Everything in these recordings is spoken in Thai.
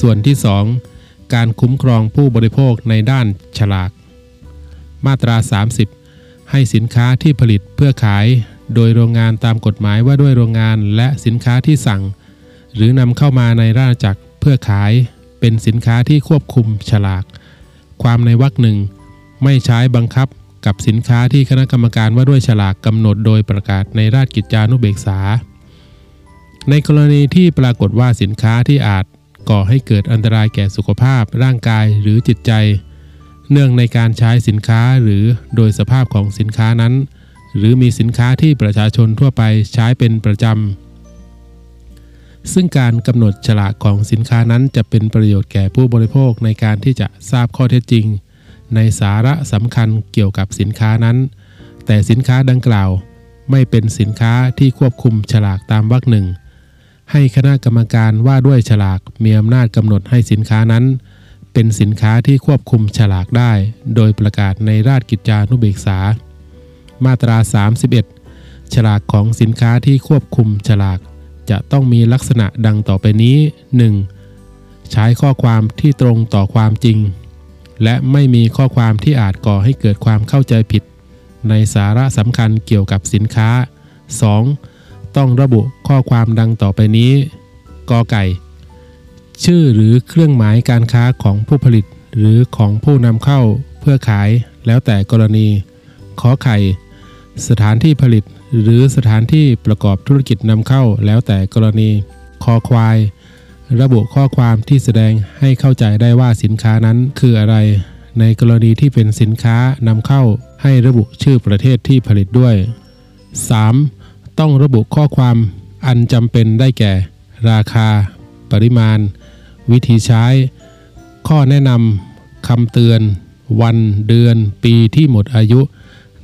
ส่วนที่ 2 การคุ้มครองผู้บริโภคในด้านฉลาก มาตรา 30 ให้สินค้าที่ผลิตเพื่อขาย โดยโรงงานตามกฎหมายว่าด้วยโรงงานและสินค้าที่สั่ง หรือนำเข้ามาในราชจักรเพื่อขาย เป็นสินค้าที่ควบคุมฉลาก ความในวรรคหนึ่งไม่ใช้บังคับกับสินค้าที่คณะกรรมการว่าด้วยฉลากกำหนดโดยประกาศในราชกิจจานุเบกษา ในกรณีที่ปรากฏว่าสินค้าที่อาจ ก่อให้เกิดอันตรายแก่สุขภาพร่างกายหรือจิตใจ เนื่องในการใช้สินค้าหรือโดยสภาพของสินค้านั้น หรือมีสินค้าที่ประชาชนทั่วไปใช้เป็นประจำ ซึ่งการกำหนดฉลากของสินค้านั้นจะเป็นประโยชน์แก่ผู้บริโภคในการที่จะทราบข้อเท็จจริง ในสาระสำคัญเกี่ยวกับสินค้านั้น แต่สินค้าดังกล่าวไม่เป็นสินค้าที่ควบคุมฉลากตามวรรคหนึ่ง ให้คณะกรรมการว่าด้วยฉลากมีอำนาจกำหนดให้สินค้านั้น เป็นสินค้าที่ควบคุมฉลากได้ โดยประกาศในราชกิจจานุเบกษา มาตรา 31 ฉลากของสินค้าที่ควบคุมฉลาก จะต้องมีลักษณะดังต่อไปนี้ 1. ใช้ข้อความที่ตรงต่อความจริง และไม่มีข้อความที่อาจก่อให้เกิดความเข้าใจผิด ในสาระสำคัญเกี่ยวกับสินค้า 2. ต้องระบุข้อความดังต่อไปนี้กอไก่ ชื่อหรือเครื่องหมายการค้าของผู้ผลิต หรือของผู้นำเข้าเพื่อขายแล้วแต่กรณีขอไข่ สถานที่ผลิต หรือสถานที่ประกอบธุรกิจนำเข้าแล้วแต่กรณีคอควาย ระบุข้อความที่แสดงให้เข้าใจได้ว่าสินค้านั้นคืออะไร ในกรณีที่เป็นสินค้านำเข้าให้ระบุชื่อประเทศที่ผลิตด้วย 3. ต้องระบุข้อความอันจำเป็นได้แก่ ราคา ปริมาณ วิธีใช้ ข้อแนะนำคำเตือน วันเดือน ปีที่หมดอายุ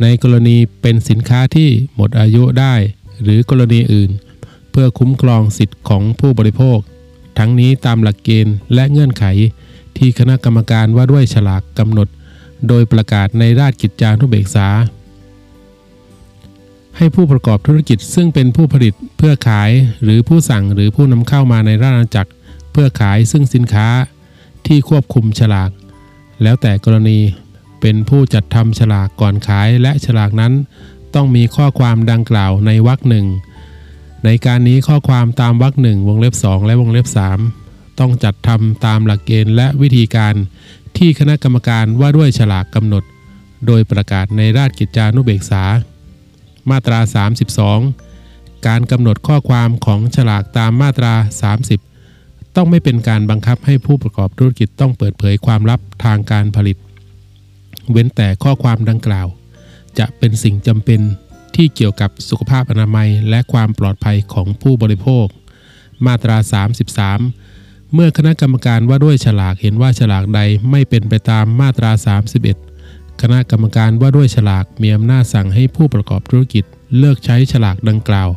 ในกรณีเป็นสินค้าที่หมดอายุได้ หรือกรณีอื่น เพื่อคุ้มครองสิทธิ์ของผู้บริโภค ทั้งนี้ตามหลักเกณฑ์และเงื่อนไข ที่คณะกรรมการว่าด้วยฉลากกำหนด โดยประกาศในราชกิจจานุเบกษา ให้ผู้ประกอบธุรกิจซึ่งเป็นผู้ผลิตเพื่อขายหรือผู้สั่งหรือผู้นำเข้ามาในราชอาณาจักร เพื่อขายซึ่งสินค้าที่ควบคุมฉลาก แล้วแต่กรณีเป็นผู้จัดทำฉลากก่อนขายและฉลากนั้น ต้องมีข้อความดังกล่าวในวรรคหนึ่งในการนี้ข้อความตามวรรคหนึ่งวงเล็บ 2 และวงเล็บ 3 ต้องจัดทำตามหลักเกณฑ์และวิธีการที่คณะกรรมการว่าด้วยฉลากกำหนด โดยประกาศในราชกิจจานุเบกษา มาตรา 32 การกำหนดข้อความของฉลากตามมาตรา 30 ต้องไม่เป็นการบังคับให้ผู้ประกอบธุรกิจต้องเปิดเผยความลับทางการผลิต เว้นแต่ข้อความดังกล่าว จะเป็นสิ่งจำเป็นที่เกี่ยวกับสุขภาพอนามัย และความปลอดภัยของผู้บริโภค มาตรา 33 เมื่อคณะกรรมการว่าด้วยฉลากเห็นว่าฉลากใดไม่เป็นไปตามมาตรา 31 คณะกรรมการว่าด้วยฉลากมีอำนาจสั่งให้ผู้ประกอบธุรกิจเลิกใช้ฉลากดังกล่าว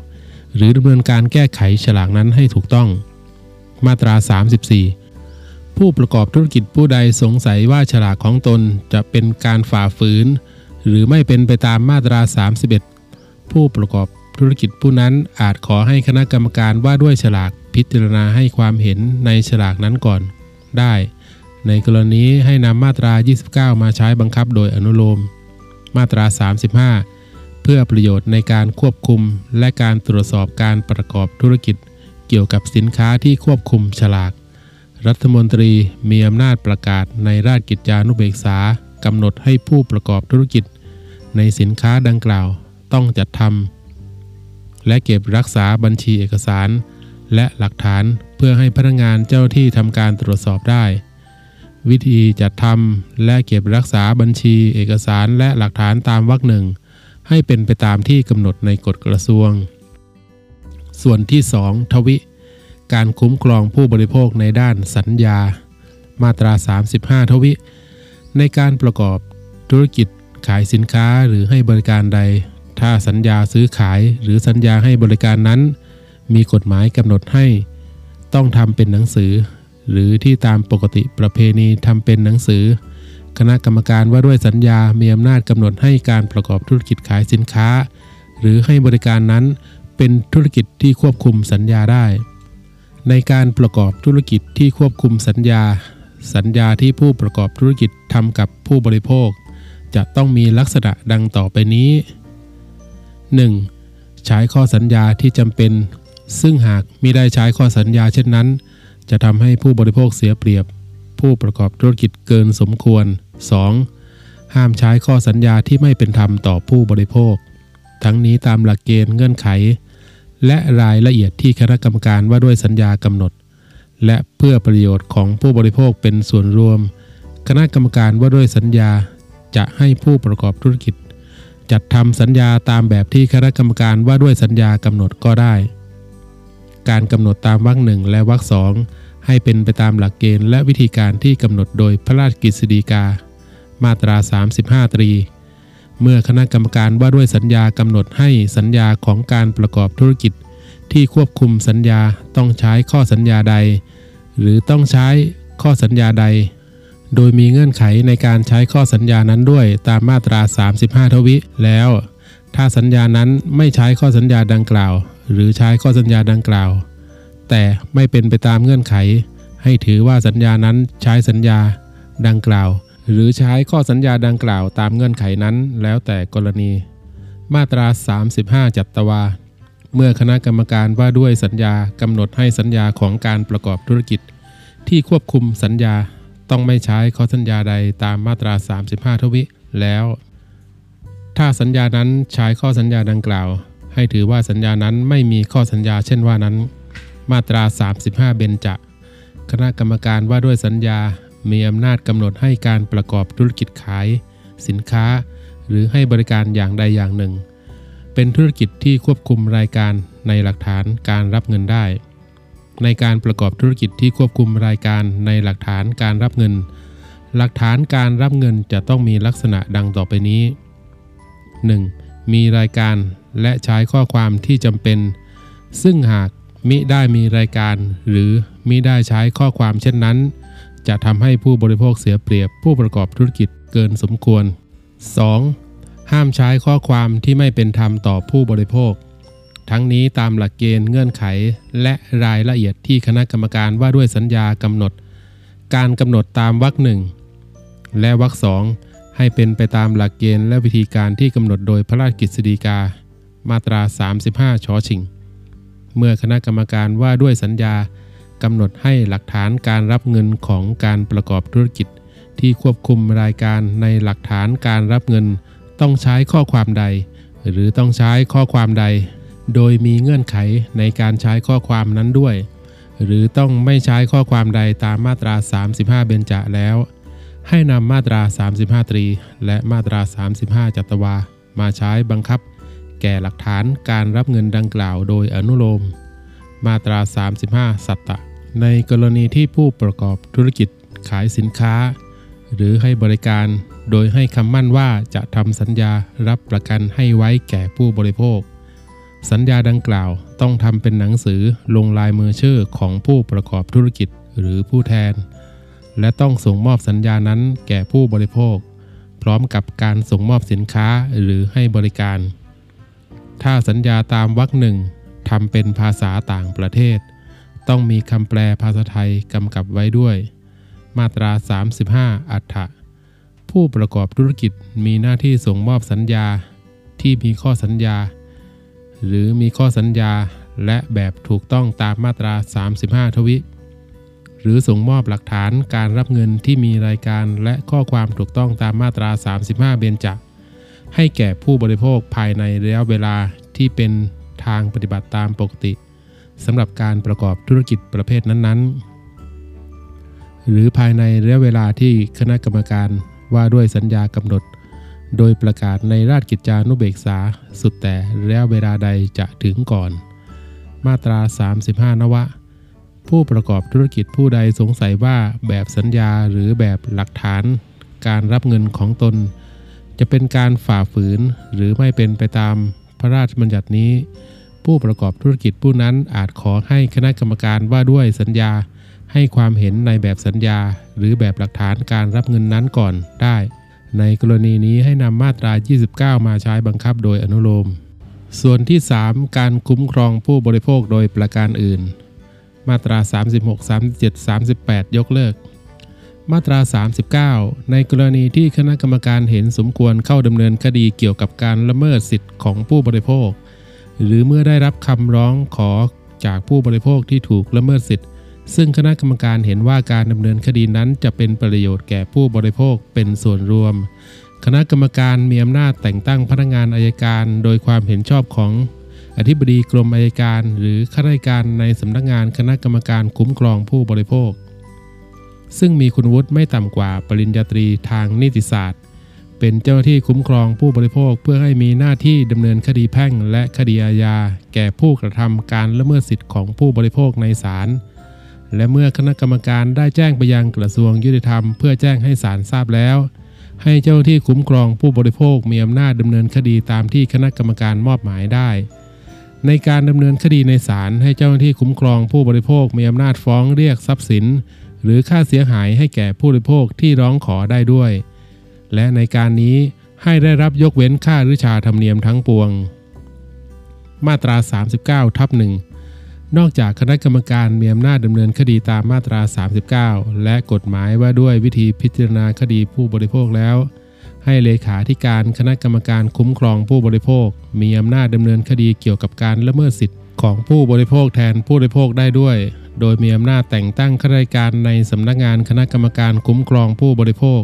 หรือดำเนินการแก้ไขฉลากนั้นให้ถูกต้อง มาตรา 34 ผู้ประกอบธุรกิจผู้ใดสงสัยว่าฉลากของตนจะเป็นการฝ่าฝืน หรือไม่เป็นไปตามมาตรา 31 ผู้ประกอบธุรกิจผู้นั้นอาจขอให้คณะกรรมการว่าด้วยฉลากพิจารณาให้ความเห็นในฉลากนั้นก่อน ได้ ในกรณีให้นำมาตรา 29 มาใช้บังคับโดยอนุโลม มาตรา 35 เพื่อประโยชน์ในการควบคุมและการตรวจสอบการประกอบธุรกิจ เกี่ยวกับสินค้าที่ควบคุมฉลาก รัฐมนตรีมีอำนาจประกาศในราชกิจจานุเบกษากำหนดให้ผู้ประกอบธุรกิจ ในสินค้าดังกล่าวต้องจัดทำและเก็บรักษาบัญชีเอกสาร และหลักฐานเพื่อให้พนักงานเจ้าหน้าที่ทำการตรวจสอบได้ วิธีจัดทำและเก็บรักษาบัญชี เอกสารและหลักฐานตามวรรคหนึ่ง ให้เป็นไปตามที่กำหนดในกฎกระทรวง ส่วนที่ 2 ทวิ การคุ้มครองผู้บริโภคในด้านสัญญา มาตรา 35 ทวิ ในการประกอบธุรกิจขายสินค้าหรือให้บริการใด ถ้าสัญญาซื้อขายหรือสัญญาให้บริการนั้น มีกฎหมายกำหนดให้ ต้องทำเป็นหนังสือ หรือที่ตามปกติประเพณีทำเป็นหนังสือ คณะกรรมการว่าด้วยสัญญา มีอำนาจกำหนดให้การประกอบธุรกิจขายสินค้า หรือให้บริการนั้นเป็นธุรกิจที่ควบคุมสัญญาได้ ในการประกอบธุรกิจที่ควบคุมสัญญา สัญญาที่ผู้ประกอบธุรกิจทำกับผู้บริโภค จะต้องมีลักษณะดังต่อไปนี้ 1. ใช้ข้อสัญญาที่จำเป็น ซึ่งหากมิได้ใช้ข้อสัญญาเช่นนั้น จะทำให้ผู้บริโภคเสียเปรียบ ผู้ประกอบธุรกิจเกินสมควร 2. ห้ามใช้ข้อสัญญาที่ไม่เป็นธรรมต่อผู้บริโภค ทั้งนี้ตามหลักเกณฑ์เงื่อนไข และรายละเอียดที่คณะกรรมการว่าด้วยสัญญากำหนด และเพื่อประโยชน์ของผู้บริโภคเป็นส่วนรวม คณะกรรมการว่าด้วยสัญญาจะให้ผู้ประกอบธุรกิจ จัดทำสัญญาตามแบบที่คณะกรรมการว่าด้วยสัญญากำหนดก็ได้ การกำหนดตามวรรคหนึ่งและวรรคสองให้เป็นไปตามหลักเกณฑ์และวิธีการที่กำหนดโดยพระราชกฤษฎีกา มาตรา 35 ตรี เมื่อคณะกรรมการว่าด้วยสัญญากำหนดให้สัญญาของการประกอบธุรกิจ ที่ควบคุมสัญญาต้องใช้ข้อสัญญาใด หรือต้องใช้ข้อสัญญาใด โดยมีเงื่อนไขในการใช้ข้อสัญญานั้นด้วยตามมาตรา 35 ทวิ แล้ว ถ้าสัญญานั้นไม่ใช้ข้อสัญญาดังกล่าว หรือใช้ข้อสัญญาดังกล่าว แต่ไม่เป็นไปตามเงื่อนไข ให้ถือว่าสัญญานั้นใช้สัญญาดังกล่าว หรือใช้ข้อสัญญาดังกล่าวตามเงื่อนไขนั้น แล้วแต่กรณี มาตรา 35 จัตวา เมื่อคณะกรรมการว่าด้วยสัญญากำหนดให้สัญญาของการประกอบธุรกิจ ที่ควบคุมสัญญาต้องไม่ใช้ข้อสัญญาใดตามมาตรา 35 ทวิแล้ว ถ้าสัญญานั้นใช้ข้อสัญญาดังกล่าว ให้ถือว่าสัญญานั้นไม่มีข้อสัญญาเช่นว่านั้น มาตรา 35 เบญจะ คณะกรรมการว่าด้วยสัญญา มีอำนาจกำหนดให้การประกอบธุรกิจขาย สินค้า หรือให้บริการอย่างใดอย่างหนึ่ง เป็นธุรกิจที่ควบคุมรายการในหลักฐานการรับเงินได้ ในการประกอบธุรกิจที่ควบคุมรายการในหลักฐานการรับเงิน หลักฐานการรับเงินจะต้องมีลักษณะดังต่อไปนี้ 1. มีรายการ และใช้ข้อความที่จำเป็น ซึ่งหากมิได้มีรายการ หรือมิได้ใช้ข้อความเช่นนั้น จะทำให้ผู้บริโภคเสียเปรียบผู้ประกอบธุรกิจเกินสมควร 2. ห้ามใช้ข้อความที่ไม่เป็นธรรมต่อผู้บริโภค ทั้งนี้ตามหลักเกณฑ์เงื่อนไข และรายละเอียดที่คณะกรรมการว่าด้วยสัญญากำหนด การกำหนดตามวรรคหนึ่งและวรรคสองให้เป็นไปตามหลักเกณฑ์และวิธีการที่กำหนดโดยพระราชกฤษฎีกา มาตรา 35ชอชิง เมื่อคณะกรรมการว่าด้วยสัญญากำหนดให้หลักฐานการรับเงินของการประกอบธุรกิจ ที่ควบคุมรายการในหลักฐานการรับเงิน ต้องใช้ข้อความใด หรือต้องใช้ข้อความใด โดยมีเงื่อนไขในการใช้ข้อความนั้นด้วย หรือต้องไม่ใช้ข้อความใดตามมาตรา 35 เบญจะแล้ว ให้นำมาตรา 35 ตรี และมาตรา 35 จัตวา มาใช้บังคับ แก่หลักฐานการรับเงินดังกล่าวโดยอนุโลม มาตรา 35 สัตตะ ในกรณีที่ผู้ประกอบธุรกิจขายสินค้า หรือให้บริการโดยให้คำมั่นว่าจะทำสัญญารับประกันให้ไว้แก่ผู้บริโภค สัญญาดังกล่าวต้องทำเป็นหนังสือลงลายมือชื่อของผู้ประกอบธุรกิจหรือผู้แทน และต้องส่งมอบสัญญานั้นแก่ผู้บริโภค พร้อมกับการส่งมอบสินค้าหรือให้บริการ ถ้าสัญญาตามวรรคหนึ่งทำเป็นภาษาต่างประเทศ ต้องมีคำแปลภาษาไทยกำกับไว้ด้วย มาตรา 35 อัฏฐะผู้ประกอบธุรกิจมีหน้าที่ส่งมอบสัญญาที่มีข้อสัญญา หรือมีข้อสัญญาและแบบถูกต้องตามมาตรา 35 ทวิ หรือส่งมอบหลักฐานการรับเงินที่มีรายการและข้อความถูกต้องตามมาตรา 35 เบญจ ให้แก่ผู้บริโภคภายในระยะเวลาที่เป็นทางปฏิบัติตามปกติสำหรับการประกอบธุรกิจประเภทนั้นๆ หรือภายในระยะเวลาที่คณะกรรมการว่าด้วยสัญญากำหนด โดยประกาศในราชกิจจานุเบกษาสุดแต่ระยะเวลาใดจะถึงก่อน มาตรา 35 นวะ ผู้ประกอบธุรกิจผู้ใดสงสัยว่าแบบสัญญาหรือแบบหลักฐาน การรับเงินของตน จะเป็นการฝ่าฝืนหรือไม่เป็นไปตามพระราชบัญญัตินี้ ผู้ประกอบธุรกิจผู้นั้นอาจขอให้คณะกรรมการว่าด้วยสัญญาให้ความเห็นในแบบสัญญา หรือแบบหลักฐานการรับเงินนั้นก่อนได้ ในกรณีนี้ให้นำมาตรา 29 มาใช้บังคับโดยอนุโลม ส่วนที่ 3 การคุ้มครองผู้บริโภคโดยประการอื่นมมาตรา 36 37 38 ยกเลิก มาตรา 39 ในกรณีที่คณะกรรมการเห็นสมควรเข้าดำเนินคดีเกี่ยวกับการละเมิดสิทธิ์ของผู้บริโภค หรือเมื่อได้รับคำร้องขอจากผู้บริโภคที่ถูกละเมิดสิทธิ์ ซึ่งคณะกรรมการเห็นว่าการดำเนินคดีนั้นจะเป็นประโยชน์แก่ผู้บริโภคเป็นส่วนรวม คณะกรรมการมีอำนาจแต่งตั้งพนักงานอายการ โดยความเห็นชอบของอธิบดีกรมอายการ หรือข้าราชการในสำนักงานคณะกรรมการคุ้มครองผู้บริโภค ซึ่งมีคุณวุฒิไม่ต่ำกว่าปริญญาตรีทางนิติศาสตร์ เป็นเจ้าหน้าที่คุ้มครองผู้บริโภคเพื่อให้มีหน้าที่ดำเนินคดีแพ่งและคดีอาญา แก่ผู้กระทำการละเมิดสิทธิของผู้บริโภคในศาลและเมื่อคณะกรรมการได้แจ้งไปยังกระทรวงยุติธรรมเพื่อแจ้งให้ศาลทราบแล้ว ให้เจ้าหน้าที่คุ้มครองผู้บริโภคมีอำนาจดำเนินคดีตามที่คณะกรรมการมอบหมายได้ ในการดำเนินคดีในศาลให้เจ้าหน้าที่คุ้มครองผู้บริโภคมีอำนาจฟ้องเรียกทรัพย์สิน หรือค่าเสียหายให้แก่ผู้บริโภคที่ร้องขอได้ด้วย และในการนี้ให้ได้รับยกเว้นค่าริชาธรรมเนียมทั้งปวง มาตรา 39ทับหนึ่งนอกจากคณะกรรมการมีอำนาจดำเนินคดีตามมาตรา 39 และกฎหมายว่าด้วยวิธีพิจารณาคดีผู้บริโภคแล้ว ให้เลขาธิการคณะกรรมการคุ้มครองผู้บริโภค มีอำนาจดำเนินคดีเกี่ยวกับการละเมิดสิทธิ์ของผู้บริโภคแทนผู้บริโภคได้ด้วย โดยมีอำนาจแต่งตั้งข้าราชการในสำนักงานคณะกรรมการคุ้มครองผู้บริโภค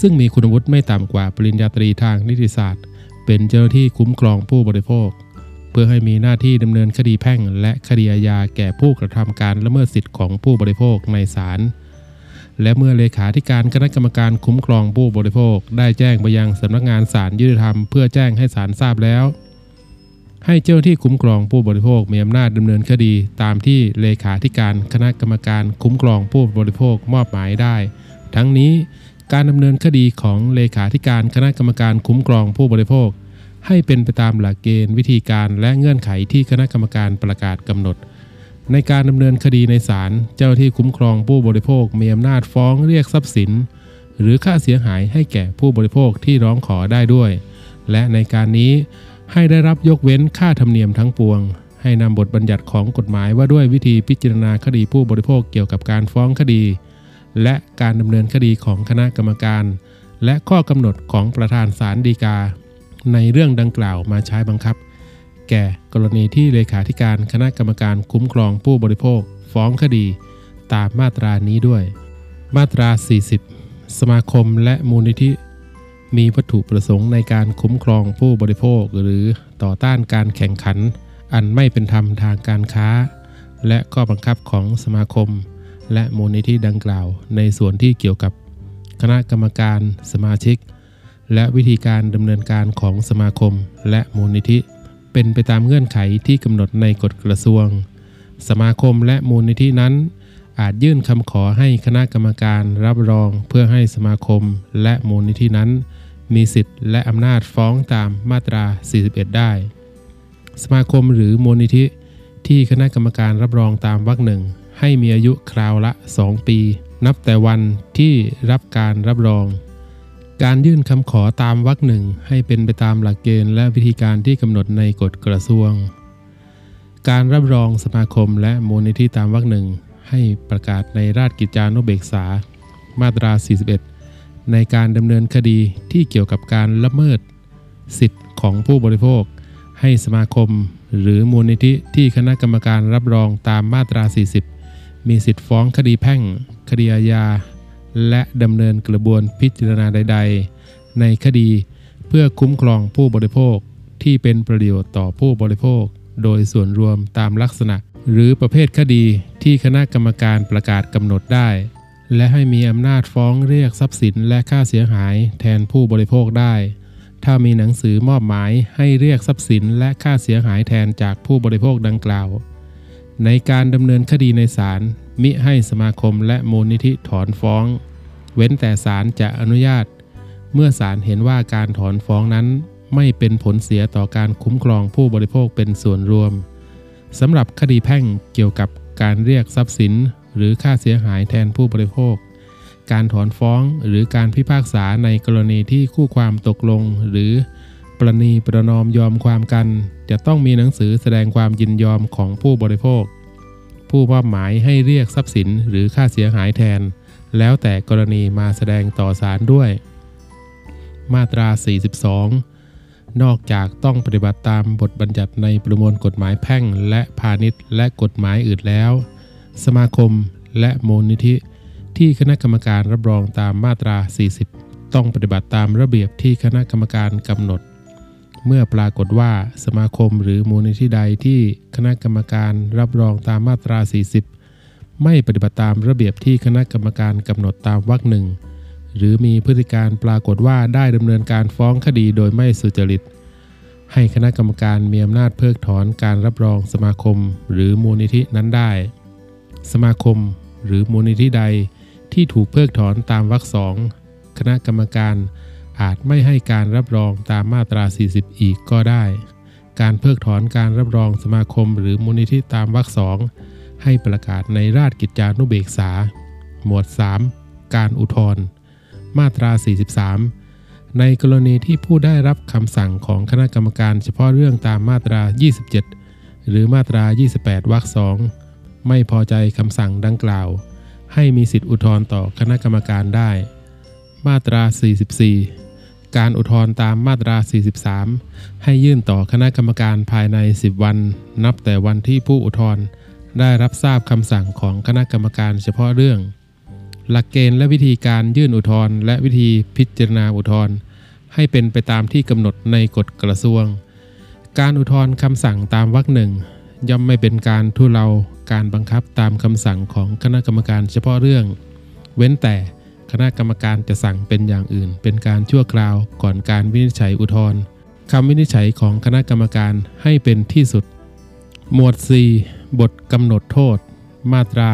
ซึ่งมีคุณวุฒิไม่ต่ำกว่าปริญญาตรีทางนิติศาสตร์ เป็นเจ้าหน้าที่คุ้มครองผู้บริโภค เพื่อให้มีหน้าที่ดำเนินคดีแพ่ง และคดีอาญาแก่ผู้กระทำการละเมิดสิทธิของผู้บริโภคในศาลและเมื่อเลขาธิการคณะกรรมการคุ้มครองผู้บริโภค ได้แจ้งไปยังสำนักงานศาลยุติธรรมเพื่อแจ้งให้ศาลทราบแล้ว ให้เจ้าหน้าที่คุ้มครองผู้บริโภคมีอำนาจดำเนินคดี ตามที่เลขาธิการคณะกรรมการคุ้มครองผู้บริโภคมอบหมายได้ ทั้งนี้การดำเนินคดีของเลขาธิการคณะกรรมการคุ้มครองผู้บริโภค ให้เป็นไปตามหลักเกณฑ์วิธีการและเงื่อนไขที่คณะกรรมการประกาศกำหนด ในการดำเนินคดีในศาลเจ้าที่คุ้มครองผู้บริโภคมีอำนาจฟ้องเรียกทรัพย์สิน หรือค่าเสียหายให้แก่ผู้บริโภคที่ร้องขอได้ด้วย และในการนี้ ให้ได้รับยกเว้นค่าธรรมเนียมทั้งปวง ให้นำบทบัญญัติของกฎหมายว่าด้วยวิธีพิจารณาคดีผู้บริโภคเกี่ยวกับการฟ้องคดี และการดำเนินคดีของคณะกรรมการ และข้อกำหนดของประธานศาลฎีกา ในเรื่องดังกล่าวมาใช้บังคับ แก่กรณีที่เลขาธิการคณะกรรมการคุ้มครองผู้บริโภค ฟ้องคดี ตามมาตรานี้ด้วย มาตรา 40 สมาคมและมูลนิธิ มีวัตถุประสงค์ในการคุ้มครองผู้บริโภค หรือต่อต้านการแข่งขัน อันไม่เป็นธรรมทางการค้า และข้อบังคับของสมาคม และมูลนิธิดังกล่าว ในส่วนที่เกี่ยวกับคณะกรรมการสมาชิก และวิธีการดำเนินการของสมาคม และมูลนิธิ เป็นไปตามเงื่อนไขที่กำหนดในกฎกระทรวง สมาคมและมูลนิธินั้นอาจยื่นคำขอให้คณะกรรมการรับรองเพื่อให้สมาคมและมูลนิธินั้น มีสิทธิ์และอำนาจฟ้องตามมาตรา 41 ได้ สมาคมหรือมูลนิธิที่คณะกรรมการรับรองตามวรรคหนึ่งให้มีอายุคราวละ 2 ปี นับแต่วันที่รับการรับรอง การยื่นคำขอตามวรรคหนึ่งให้เป็นไปตามหลักเกณฑ์และวิธีการที่กำหนดในกฎกระทรวง การรับรองสมาคมและมูลนิธิตามวรรคหนึ่งให้ประกาศในราชกิจจานุเบกษา มาตรา 41 ในการดำเนินคดีที่เกี่ยวกับการละเมิด สิทธิ์ของผู้บริโภค ให้สมาคม หรือมูลนิธิที่คณะกรรมการรับรองตามมาตรา 40 มีสิทธิ์ฟ้องคดีแพ่ง คดีอาญา และดำเนินกระบวนพิจารณาใด ๆ ในคดีเพื่อคุ้มครองผู้บริโภคที่เป็นประโยชน์ต่อผู้บริโภค โดยส่วนรวมตามลักษณะ หรือประเภทคดีที่คณะกรรมการประกาศกำหนดได้ และให้มีอำนาจฟ้องเรียกทรัพย์สินและค่าเสียหายแทนผู้บริโภคได้ ถ้ามีหนังสือมอบหมายให้เรียกทรัพย์สินและค่าเสียหายแทนจากผู้บริโภคดังกล่าว ในการดำเนินคดีในศาลมิให้สมาคมและมูลนิธิถอนฟ้อง เว้นแต่ศาลจะอนุญาต เมื่อศาลเห็นว่าการถอนฟ้องนั้น ไม่เป็นผลเสียต่อการคุ้มครองผู้บริโภคเป็นส่วนรวมสำหรับคดีแพ่งเกี่ยวกับการเรียกทรัพย์สิน หรือค่าเสียหายแทนผู้บริโภค การถอนฟ้องหรือการพิพากษาในกรณีที่คู่ความตกลง หรือประนีประนอมยอมความกัน จะต้องมีหนังสือแสดงความยินยอมของผู้บริโภค ผู้มอบหมายให้เรียกทรัพย์สินหรือค่าเสียหายแทน แล้วแต่กรณีมาแสดงต่อศาลด้วย มาตรา 42 นอกจากต้องปฏิบัติตามบทบัญญัติในประมวลกฎหมายแพ่งและพาณิชย์และกฎหมายอื่นแล้ว สมาคม และมูลนิธิ ที่คณะกรรมการรับรองตามมาตรา 40 ต้องปฏิบัติตามระเบียบที่คณะกรรมการกำหนด เมื่อปรากฏว่าสมาคมหรือมูลนิธิใดที่คณะกรรมการรับรองตามมาตรา 40 ไม่ปฏิบัติตามระเบียบที่คณะกรรมการกำหนดตามวรรคหนึ่งหรือมีพฤติการปรากฏว่าได้ดำเนินการฟ้องคดีโดยไม่สุจริต ให้คณะกรรมการมีอำนาจเพิกถอนการรับรองสมาคม หรือมูลนิธินั้นได้ สมาคม หรือมูลนิธิใดที่ถูกเพิกถอนตามวรรคสองคณะกรรมการอาจไม่ให้การรับรองตามมาตรา 40 อีกก็ได้ การเพิกถอนการรับรองสมาคม หรือมูลนิธิตามวรรคสองให้ประกาศในราชกิจจานุเบกษา หมวด 3 การอุทธรณ์มาตรา 43 ในกรณีที่ผู้ได้รับคำสั่งของคณะกรรมการเฉพาะเรื่องตามมาตรา 27 หรือมาตรา 28 วรรคสอง ไม่พอใจคำสั่งดังกล่าว ให้มีสิทธิอุทธรณ์ต่อคณะกรรมการได้ มาตรา 44 การอุทธรณ์ตามมาตรา 43 ให้ยื่นต่อคณะกรรมการภายใน 10 วัน นับแต่วันที่ผู้อุทธรณ์ได้รับทราบคำสั่งของคณะกรรมการเฉพาะเรื่อง หลักเกณฑ์และวิธีการยื่นอุทธรณ์และวิธีพิจารณาอุทธรณ์ให้เป็นไปตามที่กำหนดในกฎกระทรวง การอุทธรณ์คำสั่งตามวรรคหนึ่ง ย่อมไม่เป็นการทุเลาการบังคับตามคำสั่งของคณะกรรมการเฉพาะเรื่อง เว้นแต่คณะกรรมการจะสั่งเป็นอย่างอื่น เป็นการชั่วคราวก่อนการวินิจฉัยอุทธรณ์คำวินิจฉัยของคณะกรรมการให้เป็นที่สุด หมวด 4 บทกำหนดโทษ มาตรา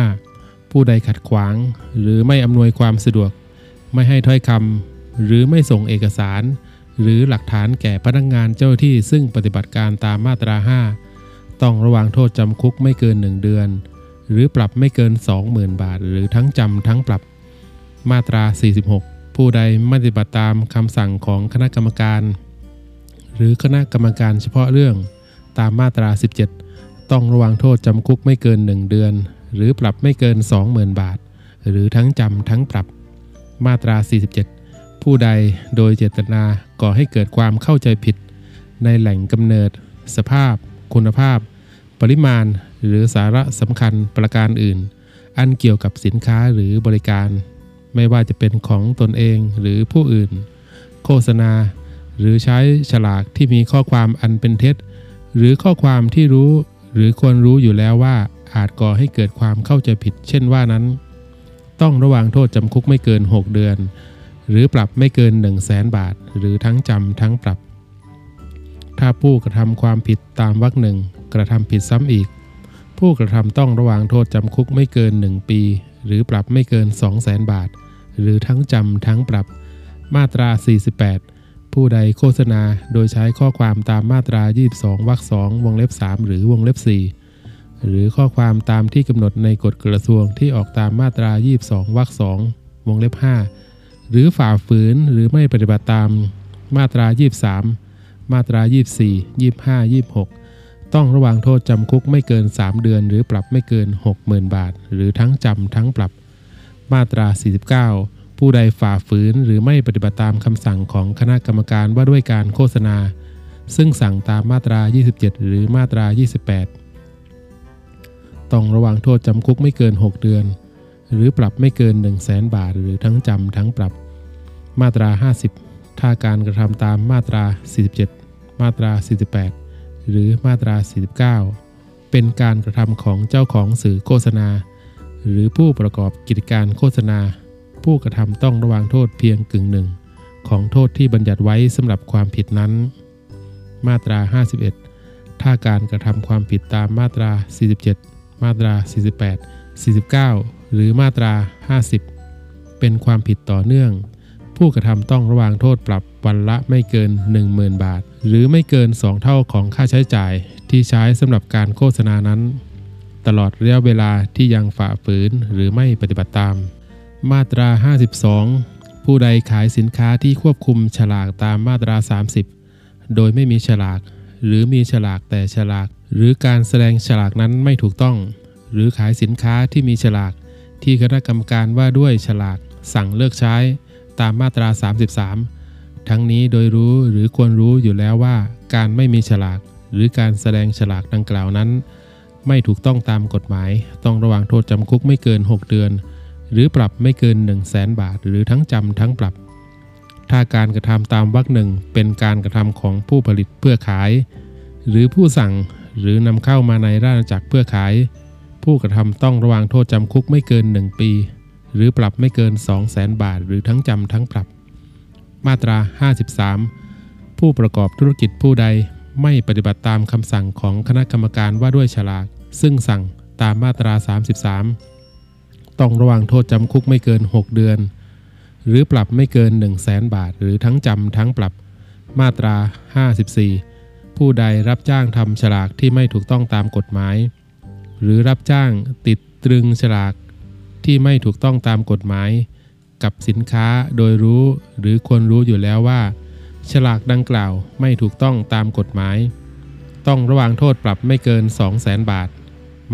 45 ผู้ใดขัดขวาง หรือไม่อำนวยความสะดวก ไม่ให้ถ้อยคำหรือไม่ส่งเอกสาร หรือหลักฐานแก่พนักงานเจ้าที่ซึ่งปฏิบัติการตามมาตรา 5 ต้องระวางโทษจำคุกไม่เกิน 1 เดือน หรือปรับไม่เกิน 20,000 บาท หรือทั้งจำทั้งปรับ มาตรา 46 ผู้ใดไม่ปฏิบัติตามคำสั่งของคณะกรรมการ หรือคณะกรรมการเฉพาะเรื่องตามมาตรา 17 ต้องระวางโทษจำคุกไม่เกิน 1 เดือน หรือปรับไม่เกิน 20,000 บาท หรือทั้งจำทั้งปรับ มาตรา 47 ผู้ใดโดยเจตนาก่อให้เกิดความเข้าใจผิด ในแหล่งกำเนิด สภาพ คุณภาพ ปริมาณหรือสาระสำคัญประการอื่น อันเกี่ยวกับสินค้าหรือบริการ ไม่ว่าจะเป็นของตนเองหรือผู้อื่น โฆษณา หรือใช้ฉลากที่มีข้อความอันเป็นเท็จ หรือข้อความที่รู้หรือควรรู้อยู่แล้วว่าอาจก่อให้เกิดความเข้าใจผิด เช่นว่านั้น ต้องระวางโทษจำคุกไม่เกิน 6 เดือน หรือปรับไม่เกิน 1 0 0 0 0แสนบาท หรือทั้งจำทั้งปรับ ถ้าผู้กระทำความผิดตามวรรคหนึ่ง กระทำผิดซ้ำอีก ผู้กระทำต้องระวางโทษจำคุกไม่เกิน 1 ปี หรือปรับไม่เกิน 2 0 0แสนบาท หรือทั้งจำทั้งปรับ มาตรา 48 ผู้ใดโฆษณาโดยใช้ข้อความตามมาตรา 22วรรค2วงเล็บ 3 หรือวงเล็บ 4 หรือข้อความตามที่กำหนดในกฎกระทรวงที่ออกตามมาตรา 22วรรค2วงเล็บ 5 หรือฝ่าฝืนหรือไม่ปฏิบัติตามมาตรา 23 มาตรา 24 25 26 ต้องระวางโทษจำคุกไม่เกิน 3 เดือน หรือปรับไม่เกิน 60,000 บาท หรือทั้งจำทั้งปรับ มาตรา 49 ผู้ใดฝ่าฝืนหรือไม่ปฏิบัติตามคำสั่งของคณะกรรมการว่าด้วยการโฆษณา ซึ่งสั่งตามมาตรา 27 หรือมาตรา 28 ต้องระวังโทษจำคุกไม่เกิน 6 เดือน หรือปรับไม่เกิน 1 0 0 0 0แสนบาท หรือทั้งจำทั้งปรับ มาตรา 50 ถ้าการกระทำตามมาตรา 47 มาตรา 48 หรือมาตรา 49 เป็นการกระทำของเจ้าของสื่อโฆษณา หรือผู้ประกอบกิจการโฆษณา ผู้กระทำต้องระวังโทษเพียงกึ่งหนึ่ง ของโทษที่บัญญัติไว้สำหรับความผิดนั้น มาตรา 51 ถ้าการกระทำความผิดตามมาตรา 47 มาตรา 48 49 หรือมาตรา 50 เป็นความผิดต่อเนื่อง ผู้กระทำต้องระวางโทษปรับวันละไม่เกิน 10,000 บาท หรือไม่เกิน 2 เท่าของค่าใช้จ่ายที่ใช้สำหรับการโฆษณานั้น ตลอดระยะเวลาที่ยังฝ่าฝืนหรือไม่ปฏิบัติตาม มาตรา 52 ผู้ใดขายสินค้าที่ควบคุมฉลากตามมาตรา 30 โดยไม่มีฉลาก หรือมีฉลากแต่ฉลาก หรือการแสดงฉลากนั้นไม่ถูกต้อง หรือขายสินค้าที่มีฉลาก ที่คณะกรรมการว่าด้วยฉลากสั่งเลิกใช้ ตามมาตรา 33 ทั้งนี้โดยรู้หรือควรรู้อยู่แล้วว่า การไม่มีฉลากหรือการแสดงฉลากดังกล่าวนั้น ไม่ถูกต้องตามกฎหมาย ต้องระวังโทษจำคุกไม่เกิน 6 เดือน หรือปรับไม่เกิน 1 0 0 0 0แสนบาท หรือทั้งจำทั้งปรับ ถ้าการกระทำตามวรรคหนึ่งเป็นการกระทำของผู้ผลิตเพื่อขาย หรือผู้สั่งหรือนำเข้ามาในราชอาณาจักรเพื่อขาย ผู้กระทำต้องระวังโทษจำคุกไม่เกิน 1 ปี หรือปรับไม่เกิน 2 0 0แสนบาท หรือทั้งจำทั้งปรับ มาตรา 53 ผู้ประกอบธุรกิจผู้ใดไม่ปฏิบัติตามคำสั่งของคณะกรรมการว่าด้วยฉลาก ซึ่งสั่งตามมาตรา 33 ต้องระวังโทษจำคุกไม่เกิน 6 เดือน หรือปรับไม่เกิน 1 0 0 0 0แสนบาท หรือทั้งจำทั้งปรับ มาตรา 54 ผู้ใดรับจ้างทำฉลากที่ไม่ถูกต้องตามกฎหมาย หรือรับจ้างติดตรึงฉลาก ที่ไม่ถูกต้องตามกฎหมาย กับสินค้าโดยรู้หรือควรรู้อยู่แล้วว่า ฉลากดังกล่าวไม่ถูกต้องตามกฎหมาย ต้องระวังโทษปรับไม่เกิน 2 0 0แสนบาท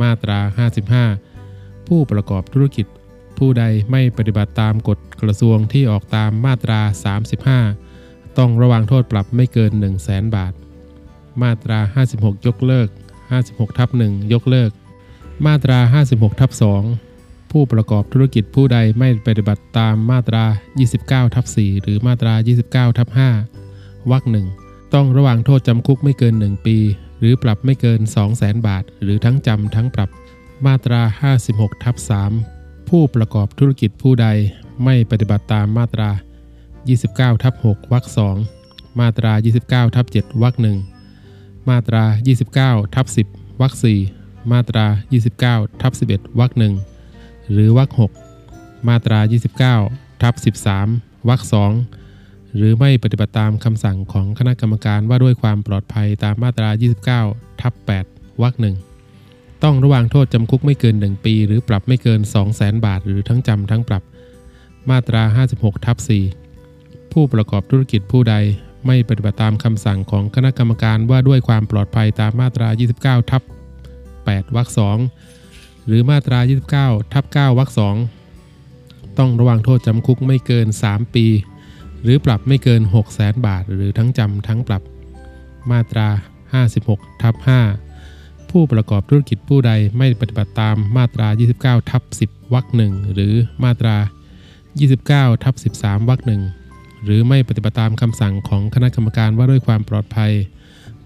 มาตรา 55 ผู้ประกอบธุรกิจ ผู้ใดไม่ปฏิบัติตามกฎกระทรวงที่ออกตามมาตรา 35 ต้องระวังโทษปรับไม่เกิน 1 0 0 0 0แสนบาท มาตรา 56 ยกเลิก 56ทับ1ยกเลิก มาตรา 56ทับ2 ผู้ประกอบธุรกิจผู้ใดไม่ปฏิบัติตามมาตรา 29ทับ4หรือมาตรา 29ทับ5วรรคหนึ่งต้องระวังโทษจำคุกไม่เกิน 1 ปี หรือปรับไม่เกิน 2 0 0แสนบาท หรือทั้งจำทั้งปรับมาตรา 56ทับ3ผู้ประกอบธุรกิจผู้ใดไม่ปฏิบัติตามมาตรา 29ทับ6วรรค2มาตรา 29ทับ7วรรคหนึ่งมาตรา 29ทับ10วรรค4มาตรา 29ทับ11วรรคหนึ่ง หรือวรรค6มาตรา 29ทับ13วรรค2หรือไม่ปฏิบัติตามคำสั่งของคณะกรรมการว่าด้วยความปลอดภัยตามมาตรา 29ทับ8วรรคหนึ่งต้องระวังโทษจำคุกไม่เกิน 1 ปี หรือปรับไม่เกิน 2 0 0แสนบาท หรือทั้งจำทั้งปรับ มาตรา 56ทับ4ผู้ประกอบธุรกิจผู้ใดไม่ปฏิบัติตามคำสั่งของคณะกรรมการว่าด้วยความปลอดภัยตามมาตรา 29ทับ8วรรค2 หรือมาตรา 29 ทับ 9 วรรค 2 ต้องระวังโทษจำคุกไม่เกิน 3 ปี หรือปรับไม่เกิน 6 0 0แสนบาท หรือทั้งจำทั้งปรับ มาตรา 56 ทับ 5 ผู้ประกอบธุรกิจผู้ใดไม่ปฏิบัติตามมาตรา 29 ทับ 10 วรรคหนึ่งหรือมาตรา 29 ทับ 13 วรรคหนึ่งหรือไม่ปฏิบัติตามคำสั่งของคณะกรรมการว่าด้วยความปลอดภัย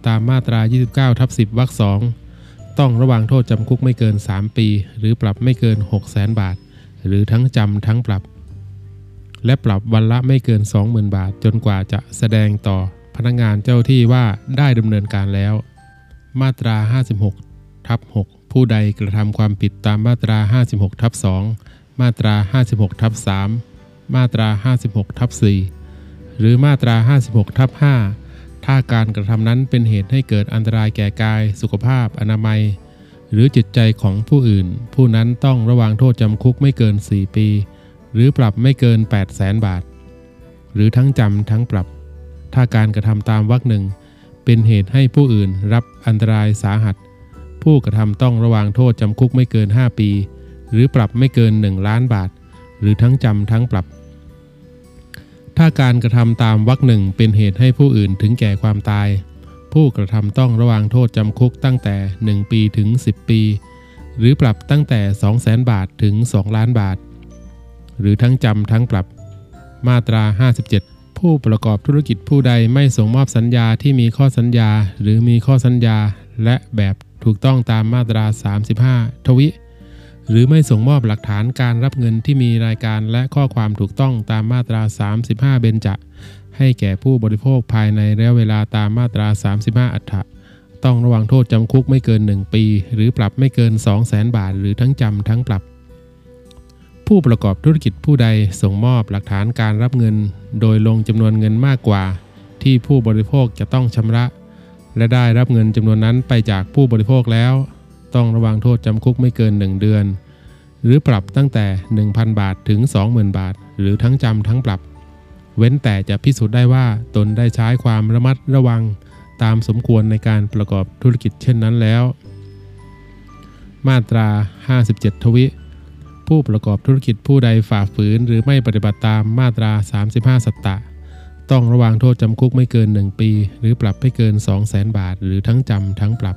ตามมาตรา 29 ทับ 10 วรรค 2 ต้องระวังโทษจำคุกไม่เกิน 3 ปี หรือปรับไม่เกิน6 0 0แสนบาท หรือทั้งจำทั้งปรับ และปรับวันละไม่เกิน 20,000 บาท จนกว่าจะแสดงต่อพนักงานเจ้าที่ว่าได้ดำเนินการแล้ว มาตรา 56ทับ6ผู้ใดกระทำความผิดตามมาตรา 56ทับ2มาตรา 56ทับ3มาตรา 56ทับ4หรือมาตรา 56ทับ5 ถ้าการกระทำนั้นเป็นเหตุให้เกิดอันตรายแก่กาย สุขภาพ อนามัย หรือจิตใจของผู้อื่น ผู้นั้นต้องระวังโทษจำคุกไม่เกิน 4 ปี หรือปรับไม่เกิน 8 0 0แสนบาท หรือทั้งจำทั้งปรับ ถ้าการกระทำตามวรรคหนึ่ง เป็นเหตุให้ผู้อื่นรับอันตรายสาหัส ผู้กระทำต้องระวังโทษจำคุกไม่เกิน 5 ปี หรือปรับไม่เกิน 1 ล้านบาท หรือทั้งจำทั้งปรับ ถ้าการกระทำตามวรรคหนึ่งเป็นเหตุให้ผู้อื่นถึงแก่ความตาย ผู้กระทำต้องระวังโทษจำคุกตั้งแต่ 1 ปีถึง 10 ปี หรือปรับตั้งแต่ 2 0 0แสนบาทถึง 2 ล้านบาท หรือทั้งจำทั้งปรับ มาตรา 57 ผู้ประกอบธุรกิจผู้ใดไม่ส่งมอบสัญญาที่มีข้อสัญญา หรือมีข้อสัญญา และแบบถูกต้องตามมาตรา 35 ทวิ หรือไม่ส่งมอบหลักฐานการรับเงินที่มีรายการและข้อความถูกต้องตามมาตรา 35 เบญจะ ให้แก่ผู้บริโภคภายในระยะเวลาตามมาตรา 35 อัฏฐะต้องระวังโทษจำคุกไม่เกิน 1 ปี หรือปรับไม่เกิน 2 0 0แสนบาท หรือทั้งจำทั้งปรับ ผู้ประกอบธุรกิจผู้ใดส่งมอบหลักฐานการรับเงิน โดยลงจำนวนเงินมากกว่า ที่ผู้บริโภคจะต้องชำระ และได้รับเงินจำนวนนั้นไปจากผู้บริโภคแล้ว ต้องระวังโทษจำคุกไม่เกิน 1 เดือน หรือปรับตั้งแต่ 1,000 บาทถึง 20,000 บาท หรือทั้งจำทั้งปรับ เว้นแต่จะพิสูจน์ได้ว่าตนได้ใช้ความระมัดระวังตามสมควรในการประกอบธุรกิจเช่นนั้นแล้ว มาตรา 57 ทวิ ผู้ประกอบธุรกิจผู้ใดฝ่าฝืน หรือไม่ปฏิบัติตามมาตรา 35 สัตตะ ต้องระวางโทษจำคุกไม่เกิน 1 ปี หรือปรับไม่เกิน 2 0 0 0 0 0 บาท หรือทั้งจำทั้งปรับ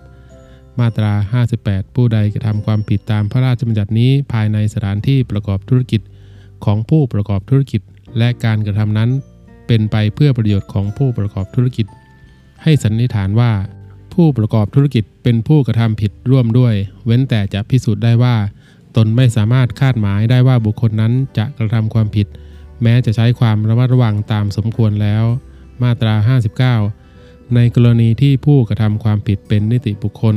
มาตรา 58 ผู้ใดกระทำความผิดตามพระราชบัญญัตินี้ภายในสถานที่ประกอบธุรกิจของผู้ประกอบธุรกิจ และการกระทำนั้นเป็นไปเพื่อประโยชน์ของผู้ประกอบธุรกิจ ให้สันนิษฐานว่า ผู้ประกอบธุรกิจเป็นผู้กระทำผิดร่วมด้วย เว้นแต่จะพิสูจน์ได้ว่า ตนไม่สามารถคาดหมายได้ว่าบุคคลนั้นจะกระทำความผิด แม้จะใช้ความระมัดระวังตามสมควรแล้ว มาตรา 59 ในกรณีที่ผู้กระทำความผิดเป็นนิติบุคคล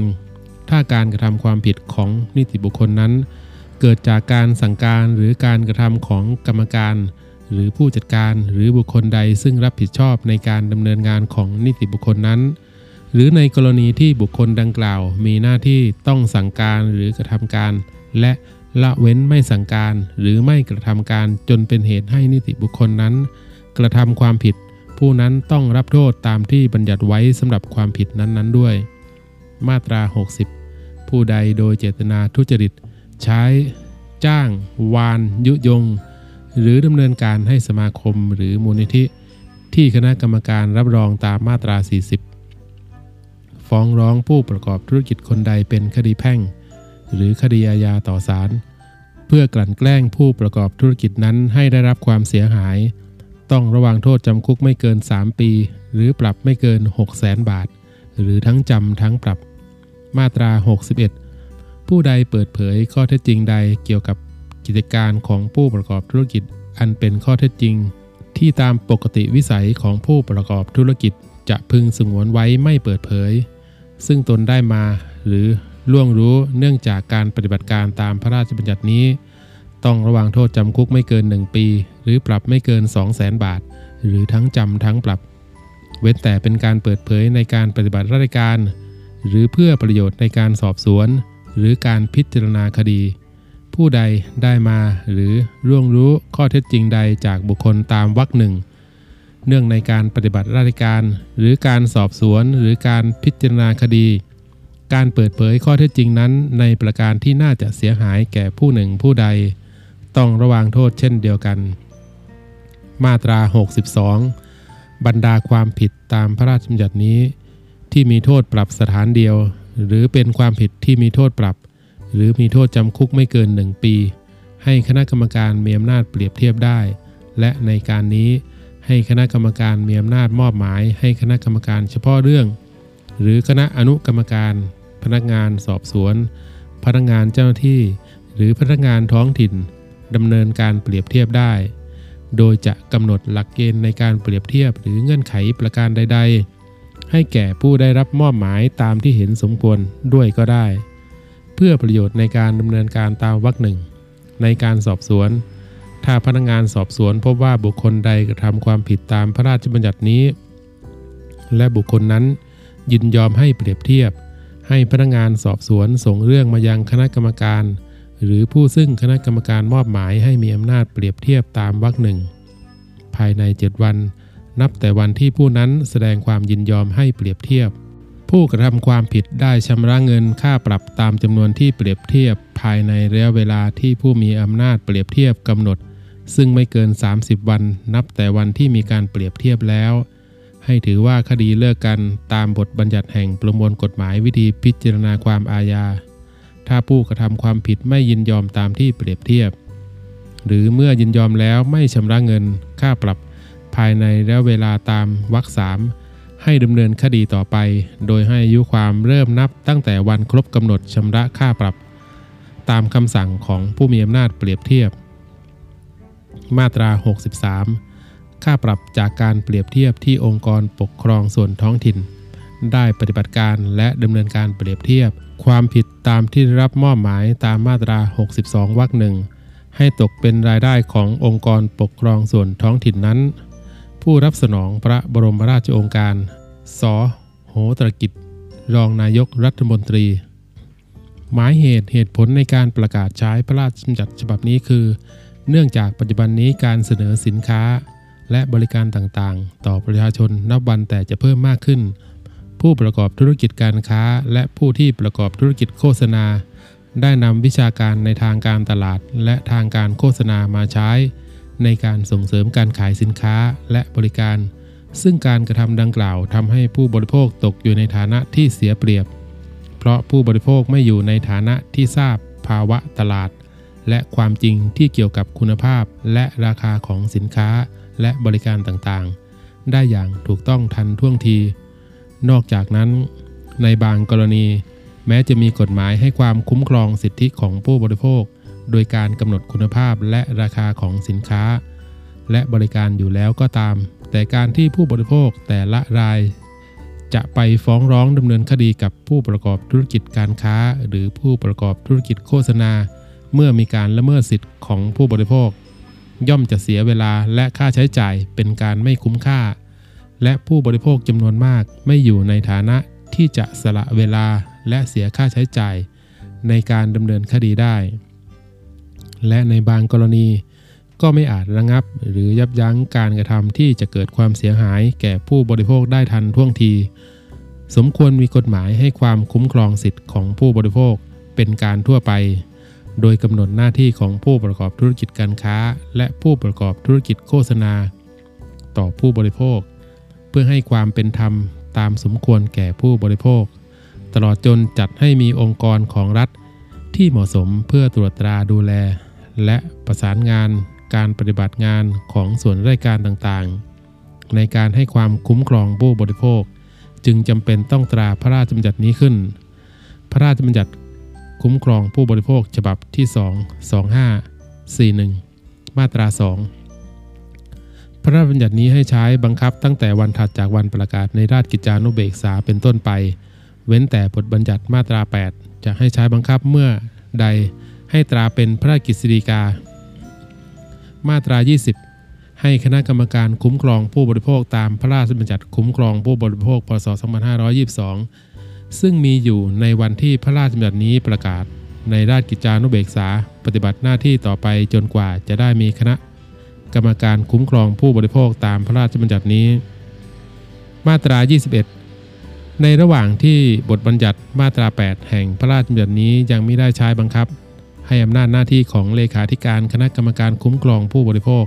ถ้าการกระทำความผิดของนิติบุคคลนั้น เกิดจากการสั่งการหรือการกระทำของกรรมการ หรือผู้จัดการหรือบุคคลใดซึ่งรับผิดชอบในการดำเนินงานของนิติบุคคลนั้น หรือในกรณีที่บุคคลดังกล่าว มีหน้าที่ต้องสั่งการหรือกระทำการ และละเว้นไม่สั่งการหรือไม่กระทำการจนเป็นเหตุให้นิติบุคคลนั้น กระทำความผิด ผู้นั้นต้องรับโทษตามที่บัญญัติไว้สำหรับความผิดนั้นๆด้วย มาตรา 60 ผู้ใดโดยเจตนาทุจริต ใช้จ้าง วาน ยุยง หรือดำเนินการให้สมาคมหรือมูลนิธิ ที่คณะกรรมการรับรองตามมาตรา 40 ฟ้องร้องผู้ประกอบธุรกิจคนใดเป็นคดีแพ่ง หรือคดีอาญาต่อศาลเพื่อกลั่นแกล้งผู้ประกอบธุรกิจนั้นให้ได้รับความเสียหาย ต้องระวังโทษจำคุกไม่เกิน 3 ปี หรือปรับไม่เกิน 6 0 0 0 0 0 บาท หรือทั้งจำทั้งปรับ มาตรา 61 ผู้ใดเปิดเผยข้อเท็จจริงใดเกี่ยวกับกิจการของผู้ประกอบธุรกิจ อันเป็นข้อเท็จจริง ที่ตามปกติวิสัยของผู้ประกอบธุรกิจจะพึงสงวนไว้ไม่เปิดเผย ซึ่งตนได้มา หรือล่วงรู้เนื่องจากการปฏิบัติการตามพระราชบัญญัตินี้ ต้องระวังโทษจำคุกไม่เกิน 1 ปี หรือปรับไม่เกิน 2 0 0แสนบาท หรือทั้งจำทั้งปรับ เว้นแต่เป็นการเปิดเผยในการปฏิบัติราชการ หรือเพื่อประโยชน์ในการสอบสวน หรือการพิจารณาคดี ผู้ใดได้มาหรือร่วงรู้ข้อเท็จจริงใดจากบุคคลตามวรรคหนึ่ง เนื่องในการปฏิบัติราชการ หรือการสอบสวนหรือการพิจารณาคดี การเปิดเผยข้อเท็จจริงนั้น ในประการที่น่าจะเสียหายแก่ผู้หนึ่งผู้ใด ต้องระวางโทษเช่นเดียวกัน มาตรา 62 บรรดาความผิดตามพระราชบัญญัตินี้ ที่มีโทษปรับสถานเดียว หรือเป็นความผิดที่มีโทษปรับ หรือมีโทษจำคุกไม่เกิน 1 ปี ให้คณะกรรมการมีอำนาจเปรียบเทียบได้ และในการนี้ให้คณะกรรมการมีอำนาจมอบหมาย ให้คณะกรรมการเฉพาะเรื่อง หรือคณะอนุกรรมการ พนักงานสอบสวน พนักงานเจ้าหน้าที่ หรือพนักงานท้องถิ่นดำเนินการเปรียบเทียบได้ โดยจะกำหนดหลักเกณฑ์ในการเปรียบเทียบหรือเงื่อนไขประการใด ๆ ให้แก่ผู้ได้รับมอบหมายตามที่เห็นสมควรด้วยก็ได้ เพื่อประโยชน์ในการดำเนินการตามวรรคหนึ่ง ในการสอบสวน ถ้าพนักงานสอบสวนพบว่าบุคคลใดกระทำความผิดตามพระราชบัญญัตินี้ และบุคคลนั้นยินยอมให้เปรียบเทียบ ให้พนักงานสอบสวนส่งเรื่องมายังคณะกรรมการ หรือผู้ซึ่งคณะกรรมการมอบหมายให้มีอำนาจเปรียบเทียบตามวรรคหนึ่งภายใน 7 วัน นับแต่วันที่ผู้นั้นแสดงความยินยอมให้เปรียบเทียบ ผู้กระทำความผิดได้ชำระเงินค่าปรับตามจำนวนที่เปรียบเทียบ ภายในระยะเวลาที่ผู้มีอำนาจเปรียบเทียบกำหนด ซึ่งไม่เกิน 30 วัน นับแต่วันที่มีการเปรียบเทียบแล้ว ให้ถือว่าคดีเลิกกันตามบทบัญญัติแห่งประมวลกฎหมายวิธีพิจารณาความอาญา ถ้าผู้กระทำความผิดไม่ยินยอมตามที่เปรียบเทียบหรือเมื่อยินยอมแล้วไม่ชำระเงินค่าปรับ ภายในระยะเวลาตามวรรคสามให้ดำเนินคดีต่อไป โดยให้อายุความเริ่มนับตั้งแต่วันครบกำหนดชำระค่าปรับ ตามคำสั่งของผู้มีอำนาจเปรียบเทียบ มาตรา 63 ค่าปรับจากการเปรียบเทียบที่องค์กรปกครองส่วนท้องถิ่น ได้ปฏิบัติการและดำเนินการเปรียบเทียบ ความผิดตามที่รับมอบหมายตามมาตรา 62 วรรคหนึ่งให้ตกเป็นรายได้ขององค์กรปกครองส่วนท้องถิ่นนั้น ผู้รับสนองพระบรมราชโองการ ส โหตรกิจ รองนายกรัฐมนตรี หมายเหตุเหตุผลในการประกาศใช้พระราชบัญญัติฉบับนี้คือ เนื่องจากปัจจุบันนี้การเสนอสินค้า และบริการต่างๆ ต่อประชาชนนับวันแต่จะเพิ่มมากขึ้น ผู้ประกอบธุรกิจการค้า และผู้ที่ประกอบธุรกิจโฆษณา ได้นำวิชาการในทางการตลาดและทางการโฆษณามาใช้ ในการส่งเสริมการขายสินค้าและบริการ ซึ่งการกระทำดังกล่าวทำให้ผู้บริโภคตกอยู่ในฐานะที่เสียเปรียบ เพราะผู้บริโภคไม่อยู่ในฐานะที่ทราบภาวะตลาด และความจริงที่เกี่ยวกับคุณภาพและราคาของสินค้าและบริการต่างๆ ได้อย่างถูกต้องทันท่วงที นอกจากนั้น ในบางกรณี แม้จะมีกฎหมายให้ความคุ้มครองสิทธิของผู้บริโภค โดยการกำหนดคุณภาพและราคาของสินค้า และบริการอยู่แล้วก็ตาม แต่การที่ผู้บริโภคแต่ละราย จะไปฟ้องร้องดำเนินคดีกับผู้ประกอบธุรกิจการค้า หรือผู้ประกอบธุรกิจโฆษณา เมื่อมีการละเมิดสิทธิ์ของผู้บริโภค ย่อมจะเสียเวลาและค่าใช้จ่ายเป็นการไม่คุ้มค่า และผู้บริโภคจำนวนมากไม่อยู่ในฐานะที่จะสละเวลาและเสียค่าใช้จ่าย ในการดำเนินคดีได้ และในบางกรณี ก็ไม่อาจระงับหรือยับยั้งการกระทำที่จะเกิดความเสียหายแก่ผู้บริโภคได้ทันท่วงที สมควรมีกฎหมายให้ความคุ้มครองสิทธิ์ของผู้บริโภคเป็นการทั่วไป โดยกำหนดหน้าที่ของผู้ประกอบธุรกิจการค้า และผู้ประกอบธุรกิจโฆษณา ต่อผู้บริโภค เพื่อให้ความเป็นธรรมตามสมควรแก่ผู้บริโภค ตลอดจนจัดให้มีองค์กรของรัฐที่เหมาะสมเพื่อตรวจตราดูแล และประสานงานการปฏิบัติงานของส่วนราชการต่างๆ ในการให้ความคุ้มครองผู้บริโภค จึงจำเป็นต้องตราพระราชบัญญัตินี้ขึ้น พระราชบัญญัติคุ้มครองผู้บริโภคฉบับที่ 2 25 41 มาตรา 2 พระราชบัญญัตินี้ให้ใช้บังคับตั้งแต่วันถัดจากวันประกาศในราชกิจจานุเบกษาเป็นต้นไป เว้นแต่บทบัญญัติมาตรา 8 จะให้ใช้บังคับเมื่อใด ให้ตราเป็นพระราชกฤษฎีกา มาตรา 20 ให้คณะกรรมการคุ้มครองผู้บริโภคตามพระราชบัญญัติคุ้มครองผู้บริโภคพศ 2522 ซึ่งมีอยู่ในวันที่พระราชบัญญัตินี้ประกาศ ในราชกิจจานุเบกษา ปฏิบัติหน้าที่ต่อไปจนกว่าจะได้มีคณะกรรมการคุ้มครองผู้บริโภคตามพระราชบัญญัตินี้ มาตรา 21 ในระหว่างที่บทบัญญัติมาตรา 8 แห่งพระราชบัญญัตินี้ยังไม่ได้ใช้บังคับ ให้อำนาจหน้าที่ของเลขาธิการคณะกรรมการคุ้มครองผู้บริโภค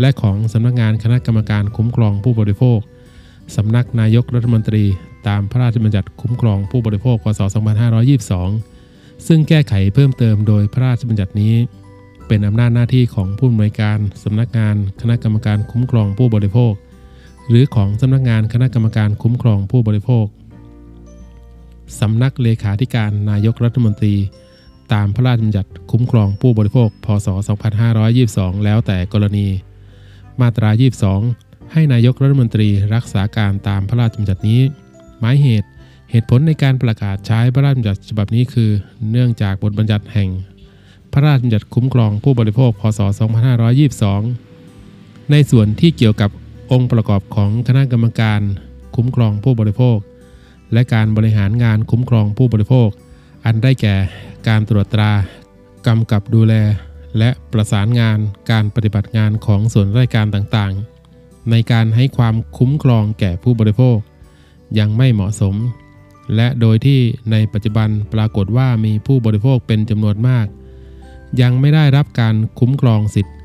และของสำนักงานคณะกรรมการคุ้มครองผู้บริโภคสำนักนายกรัฐมนตรีตามพระราชบัญญัติคุ้มครองผู้บริโภคพศ 2522 ซึ่งแก้ไขเพิ่มเติมโดยพระราชบัญญัตินี้ เป็นอำนาจหน้าที่ของผู้อำนวยการสำนักงานคณะกรรมการคุ้มครองผู้บริโภค หรือของสำนักงานคณะกรรมการคุ้มครองผู้บริโภคสำนักเลขาธิการนายกรัฐมนตรี ตามพระราชบัญญัติคุ้มครองผู้บริโภค พศ 2522 แล้วแต่กรณี มาตรา 22 ให้นายกรัฐมนตรีรักษาการตามพระราชบัญญัตินี้ หมายเหตุ เหตุผลในการประกาศใช้พระราชบัญญัติฉบับนี้คือ เนื่องจากบทบัญญัติแห่ง พระราชบัญญัติคุ้มครองผู้บริโภค พศ 2522 ในส่วนที่เกี่ยวกับองค์ประกอบของคณะกรรมการ คุ้มครองผู้บริโภค และการบริหารงานคุ้มครองผู้บริโภค อันได้แก่การตรวจตรากำกับดูแล และประสานงานการปฏิบัติงานของส่วนราชการต่างๆ ในการให้ความคุ้มครองแก่ผู้บริโภค ยังไม่เหมาะสม และโดยที่ในปัจจุบันปรากฏว่ามีผู้บริโภคเป็นจำนวนมาก ยังไม่ได้รับการคุ้มครองสิทธิ์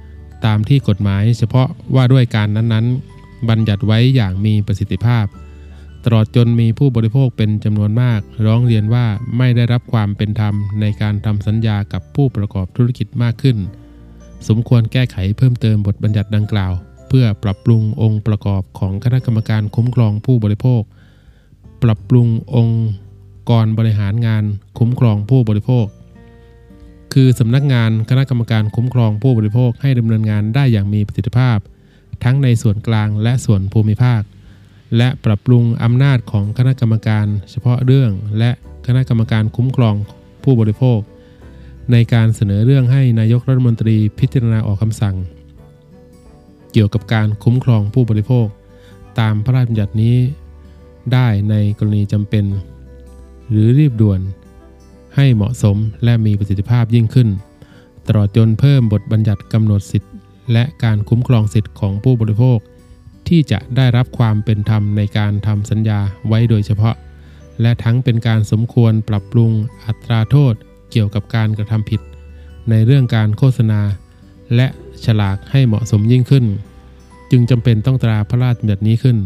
ตามที่กฎหมายเฉพาะว่าด้วยการนั้นๆ บัญญัติไว้อย่างมีประสิทธิภาพ ตลอดจนมีผู้บริโภคเป็นจำนวนมาก ร้องเรียนว่าไม่ได้รับความเป็นธรรมในการทำสัญญากับผู้ประกอบธุรกิจมากขึ้น สมควรแก้ไขเพิ่มเติมบทบัญญัติดังกล่าว เพื่อปรับปรุงองค์ประกอบของคณะกรรมการคุ้มครองผู้บริโภค ปรับปรุงองค์กรบริหารงานคุ้มครองผู้บริโภค คือสำนักงานคณะกรรมการคุ้มครองผู้บริโภคให้ดำเนินงานได้อย่างมีประสิทธิภาพ ทั้งในส่วนกลางและส่วนภูมิภาค และปรับปรุงอำนาจของคณะกรรมการเฉพาะเรื่อง และคณะกรรมการคุ้มครองผู้บริโภค ในการเสนอเรื่องให้นายกรัฐมนตรีพิจารณาออกคำสั่ง เกี่ยวกับการคุ้มครองผู้บริโภค ตามพระราชบัญญัตินี้ ได้ในกรณีจำเป็น หรือรีบด่วน ให้เหมาะสมและมีประสิทธิภาพยิ่งขึ้น ตลอดจนเพิ่มบทบัญญัติกำหนดสิทธิและการคุ้มครองสิทธิของผู้บริโภค ที่จะได้รับความเป็นธรรมในการทำสัญญาไว้โดยเฉพาะ และทั้งเป็นการสมควรปรับปรุงอัตราโทษเกี่ยวกับการกระทำผิด ในเรื่องการโฆษณา และฉลากให้เหมาะสมยิ่งขึ้น จึงจำเป็นต้องตราพระราชบัญญัตินี้ขึ้น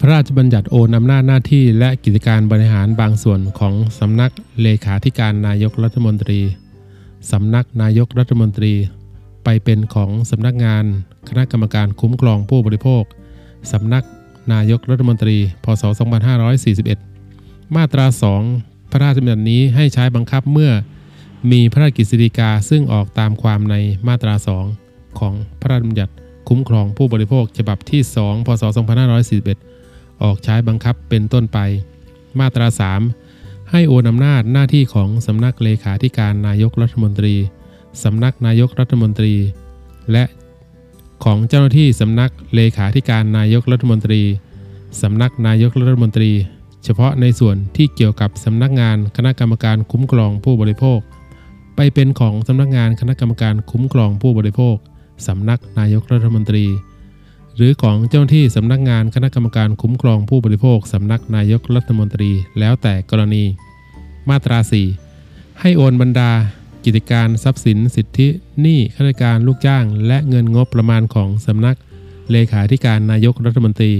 พระราชบัญญัติโอนอำนาจหน้าที่และกิจการบริหารบางส่วนของสำนักเลขาธิการนายกรัฐมนตรีสำนักนายกรัฐมนตรี ไปเป็นของสำนักงาน คณะกรรมการคุ้มครองผู้บริโภคสำนักนายกรัฐมนตรี พศ 2541 มาตรา 2 พระราชบัญญัตินี้ให้ใช้บังคับเมื่อ มีพระราชกฤษฎีกาซึ่งออกตามความในมาตรา 2 ของพระราชบัญญัติคุ้มครองผู้บริโภคฉบับที่ 2 พศ 2541 ออกใช้บังคับเป็นต้นไป มาตรา 3 ให้โอนอำนาจหน้าที่ของสำนักเลขาธิการนายกรัฐมนตรี สำนักนายกรัฐมนตรี และของเจ้าหน้าที่สำนักเลขาธิการนายกรัฐมนตรีสำนักนายกรัฐมนตรี เฉพาะในส่วนที่เกี่ยวกับสำนักงานคณะกรรมการคุ้มครองผู้บริโภค ไปเป็นของสำนักงานคณะกรรมการคุ้มครองผู้บริโภคสำนักนายกรัฐมนตรี หรือของเจ้าหน้าที่สำนักงานคณะกรรมการคุ้มครองผู้บริโภคสำนักนายกรัฐมนตรี แล้วแต่กรณี มาตรา 4 ให้โอนบรรดา กิจการทรัพย์สินสิทธิหนี้ข้าราชการลูกจ้าง และเงินงบประมาณของสำนักเลขาธิการนายกรัฐมนตรี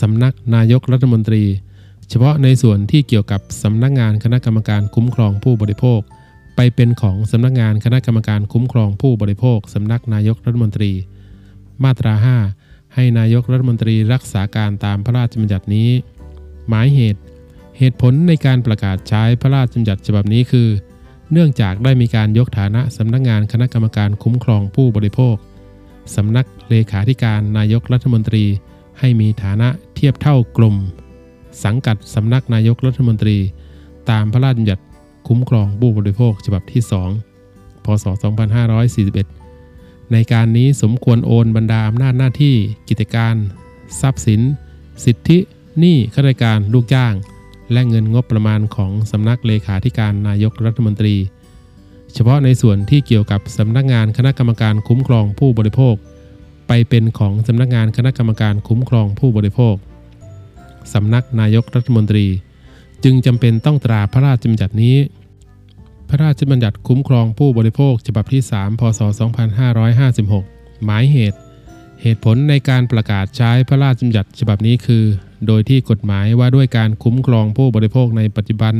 สำนักนายกรัฐมนตรี เฉพาะในส่วนที่เกี่ยวกับสำนักงานคณะกรรมการคุ้มครองผู้บริโภค ไปเป็นของสำนักงานคณะกรรมการคุ้มครองผู้บริโภคสำนักนายกรัฐมนตรี มาตรา 5 ให้นายกรัฐมนตรีรักษาการตามพระราชบัญญัตินี้ หมายเหตุ เหตุผลในการประกาศใช้พระราชบัญญัติฉบับนี้คือ เนื่องจากได้มีการยกฐานะสำนักงานคณะกรรมการคุ้มครองผู้บริโภค สำนักเลขาธิการนายกรัฐมนตรี ให้มีฐานะเทียบเท่ากลม สังกัดสำนักนายกรัฐมนตรี ตามพระราชบัญญัติคุ้มครองผู้บริโภคฉบับที่ 2 พศ 2541 ในการนี้สมควรโอนบรรดาอำนาจหน้าที่ กิจการ ทรัพย์สิน สิทธิ หนี้ข้าราชการลูกจ้าง และเงินงบประมาณของสำนักเลขาธิการนายกรัฐมนตรี เฉพาะในส่วนที่เกี่ยวกับสำนักงานคณะกรรมการคุ้มครองผู้บริโภค ไปเป็นของสำนักงานคณะกรรมการคุ้มครองผู้บริโภคสำนักนายกรัฐมนตรี จึงจำเป็นต้องตราพระราชบัญญัตินี้ พระราชบัญญัติคุ้มครองผู้บริโภคฉบับที่3พศ2556หมายเหตุ เหตุผลในการประกาศใช้พระราชบัญญัติฉบับนี้คือ โดยที่กฎหมายว่าด้วยการคุ้มครองผู้บริโภคในปัจจุบัน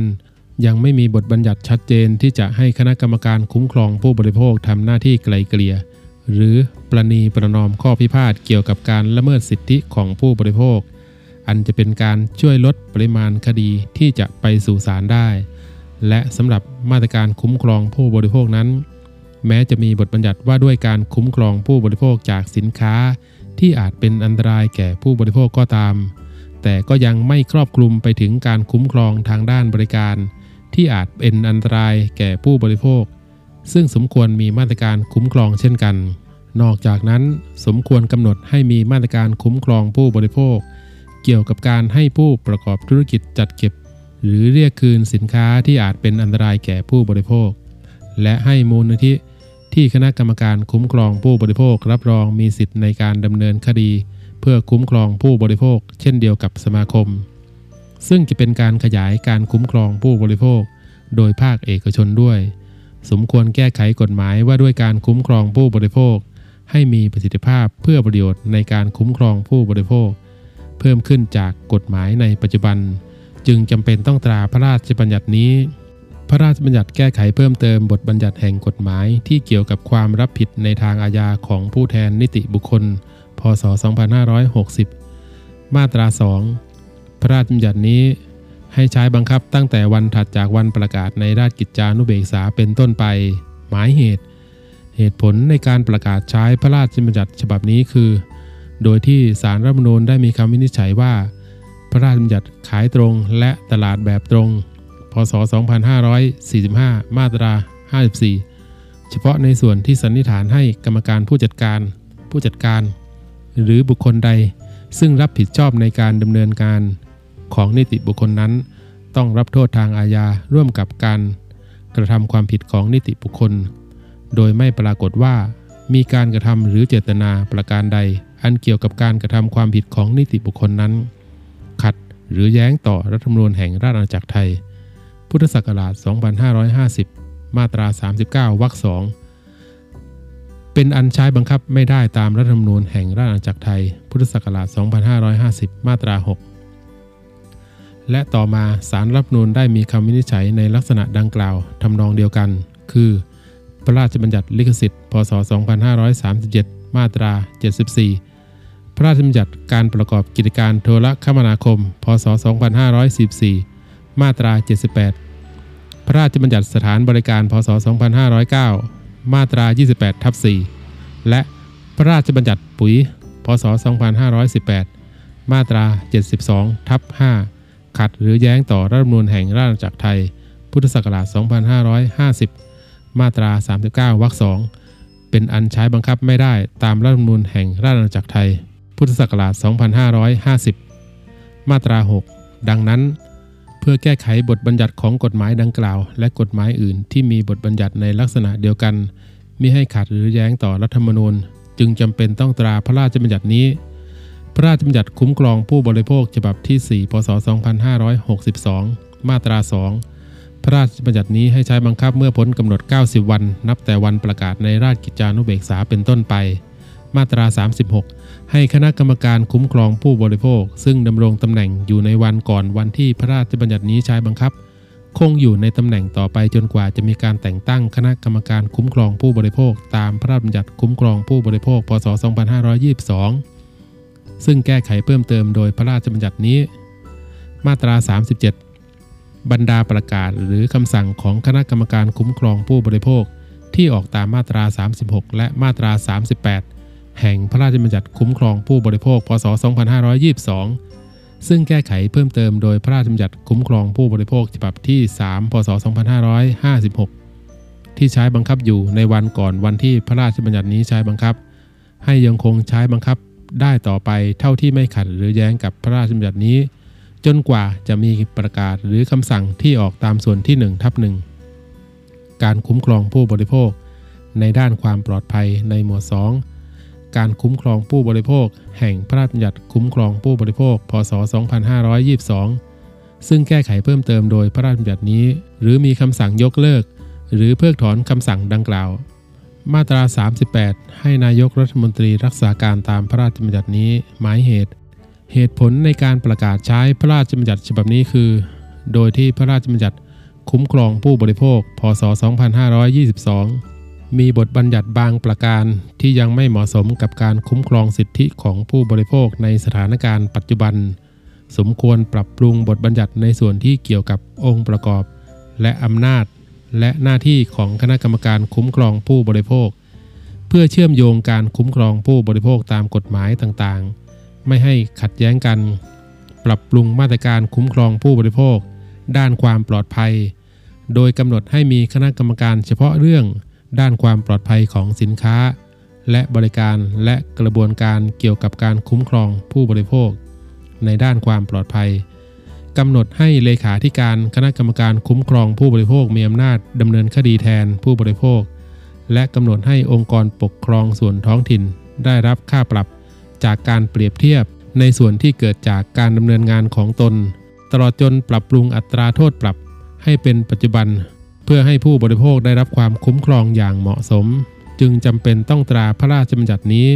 ยังไม่มีบทบัญญัติชัดเจนที่จะให้คณะกรรมการคุ้มครองผู้บริโภคทำหน้าที่ไกลเกลี่ยหรือประนีประนอมข้อพิพาทเกี่ยวกับการละเมิดสิทธิของผู้บริโภค อันจะเป็นการช่วยลดปริมาณคดีที่จะไปสู่ศาลได้ และสำหรับมาตรการคุ้มครองผู้บริโภคนั้น แม้จะมีบทบัญญัติว่าด้วยการคุ้มครองผู้บริโภคจากสินค้า ที่อาจเป็นอันตรายแก่ผู้บริโภคก็ตาม แต่ก็ยังไม่ครอบคลุมไปถึงการคุ้มครองทางด้านบริการ ที่อาจเป็นอันตรายแก่ผู้บริโภค ซึ่งสมควรมีมาตรการคุ้มครองเช่นกัน นอกจากนั้นสมควรกำหนดให้มีมาตรการคุ้มครองผู้บริโภค เกี่ยวกับการให้ผู้ประกอบธุรกิจจัดเก็บ หรือเรียกคืนสินค้าที่อาจเป็นอันตรายแก่ผู้บริโภคและให้มูลนิธิ ที่คณะกรรมการคุ้มครองผู้บริโภครับรองมีสิทธิ์ในการดำเนินคดี เพื่อคุ้มครองผู้บริโภค เช่นเดียวกับสมาคม ซึ่งจะเป็นการขยายการคุ้มครองผู้บริโภค โดยภาคเอกชนด้วย สมควรแก้ไขกฎหมายว่าด้วยการคุ้มครองผู้บริโภค ให้มีประสิทธิภาพเพื่อประโยชน์ในการคุ้มครองผู้บริโภค เพิ่มขึ้นจากกฎหมายในปัจจุบัน จึงจำเป็นต้องตราพระราชบัญญัตินี้ พระราชบัญญัติแก้ไขเพิ่มเติมบทบัญญัติแห่งกฎหมายที่เกี่ยวกับความรับผิดในทางอาญาของผู้แทนนิติบุคคล พศ 2560 มาตรา 2 พระราชบัญญัตินี้ให้ใช้บังคับตั้งแต่วันถัดจากวันประกาศในราชกิจจานุเบกษาเป็นต้นไป หมายเหตุ เหตุผลในการประกาศใช้พระราชบัญญัติฉบับนี้คือ โดยที่สารรัฐมนูญได้มีคำวินิจฉัยว่า พระราชบัญญัติขายตรงและตลาดแบบตรง พศ 2545 มาตรา 54 เฉพาะในส่วนที่สันนิษฐานให้กรรมการผู้จัดการ ผู้จัดการ หรือบุคคลใด ซึ่งรับผิดชอบในการดำเนินการของนิติบุคคลนั้น ต้องรับโทษทางอาญาร่วมกับการกระทำความผิดของนิติบุคคล โดยไม่ปรากฏว่า มีการกระทำหรือเจตนาประการใด อันเกี่ยวกับการกระทำความผิดของนิติบุคคลนั้น ขัดหรือแย้งต่อรัฐธรรมนูญแห่งราชอาณาจักรไทย พุทธศักราช 2550 มาตรา 39 วรรคสองเป็นอันใช้บังคับไม่ได้ตามรัฐธรรมนูญแห่งราชอาณาจักรไทย พุทธศักราช 2550 มาตรา 6 และต่อมาสารรัฐธรรมนูญได้มีคำวินิจฉัยในลักษณะดังกล่าวทำนองเดียวกัน คือ พระราชบัญญัติลิขสิทธิ์ พศ 2537 มาตรา 74 พระราชบัญญัติการประกอบกิจการโทรคมนาคม พศ 2514 มาตรา 78 พระราชบัญญัติสถานบริการ พศ 2509 มาตรา 28ทับ4และพระราชบัญญัติปุ๋ย พศ 2518 มาตรา 72ทับ5ขัดหรือแย้งต่อรัฐธรรมนูญแห่งราชอาณาจักรไทย พุทธศักราช 2550 มาตรา 39 วรรค2เป็นอันใช้บังคับไม่ได้ตามรัฐธรรมนูญแห่งราชอาณาจักรไทย พุทธศักราช 2550 มาตรา 6 ดังนั้น พื่อแก้ไขบทบัญญัติของกฎหมายดังกล่าว และกฎหมายอื่น ที่มีบทบัญญัติในลักษณะเดียวกันมิให้ขัดหรือแย้งต่อรัฐธรรมนูญ จึงจำเป็นต้องตราพระราชบัญญัตินี้ พระราชบัญญัติคุ้มครองผู้บริโภคฉบับที่ 4 พศ 2562 มาตรา 2 พระราชบัญญัตินี้ให้ใช้บังคับเมื่อพ้นกำหนด 90 วัน นับแต่วันประกาศในราชกิจจานุเบกษาเป็นต้นไป มาตรา 36 ให้คณะกรรมการคุ้มครองผู้บริโภค ซึ่งดำรงตำแหน่งอยู่ในวันก่อนวันที่พระราชบัญญัตินี้ใช้บังคับ คงอยู่ในตำแหน่งต่อไปจนกว่าจะมีการแต่งตั้งคณะกรรมการคุ้มครองผู้บริโภค ตามพระราชบัญญัติคุ้มครองผู้บริโภค พศ 2522 ซึ่งแก้ไขเพิ่มเติมโดยพระราชบัญญัตินี้ มาตรา 37 บรรดาประกาศหรือคำสั่งของคณะกรรมการคุ้มครองผู้บริโภคที่ออกตามมาตรา 36 และมาตรา 38 แห่งพระราชบัญญัติคุ้มครองผู้บริโภค พศ 2522 ซึ่งแก้ไขเพิ่มเติมโดยพระราชบัญญัติคุ้มครองผู้บริโภคฉบับที่ 3 พศ 2556 ที่ใช้บังคับอยู่ในวันก่อนวันที่พระราชบัญญัตินี้ใช้บังคับ ให้ยังคงใช้บังคับได้ต่อไปเท่าที่ไม่ขัดหรือแย้งกับพระราชบัญญัตินี้ จนกว่าจะมีประกาศหรือคำสั่งที่ออกตามส่วนที่1ทับหนึ่งการคุ้มครองผู้บริโภค ในด้านความปลอดภัยในหมวด2 การคุ้มครองผู้บริโภค แห่งพระราชบัญญัติคุ้มครองผู้บริโภค พศ 2522 ซึ่งแก้ไขเพิ่มเติมโดยพระราชบัญญัตินี้ หรือมีคำสั่งยกเลิก หรือเพิกถอนคำสั่งดังกล่าว มาตรา 38 ให้นายกรัฐมนตรีรักษาการตามพระราชบัญญัตินี้ หมายเหตุ เหตุผลในการประกาศใช้พระราชบัญญัติฉบับนี้คือ โดยที่พระราชบัญญัติคุ้มครองผู้บริโภค พศ 2522 มีบทบัญญัติบางประการที่ยังไม่เหมาะสมกับการคุ้มครองสิทธิของผู้บริโภคในสถานการณ์ปัจจุบัน สมควรปรับปรุงบทบัญญัติในส่วนที่เกี่ยวกับองค์ประกอบ และอำนาจ และหน้าที่ของคณะกรรมการคุ้มครองผู้บริโภค เพื่อเชื่อมโยงการคุ้มครองผู้บริโภคตามกฎหมายต่างๆ ไม่ให้ขัดแย้งกัน ปรับปรุงมาตรการคุ้มครองผู้บริโภค ด้านความปลอดภัย โดยกำหนดให้มีคณะกรรมการเฉพาะเรื่อง ด้านความปลอดภัยของสินค้า และบริการและกระบวนการเกี่ยวกับการคุ้มครองผู้บริโภค ในด้านความปลอดภัยกำหนดให้เลขาธิการคณะกรรมการคุ้มครองผู้บริโภคมีอำนาจดำเนินคดีแทนผู้บริโภค และกำหนดให้องค์กรปกครองส่วนท้องถิ่น ได้รับค่าปรับจากการเปรียบเทียบในส่วนที่เกิดจากการดำเนินงานของตน ตลอดจนปรับปรุงอัตราโทษปรับให้เป็นปัจจุบัน เพื่อให้ผู้บริโภคได้รับความคุ้มครองอย่างเหมาะสม จึงจำเป็นต้องตราพระราชบัญญัตินี้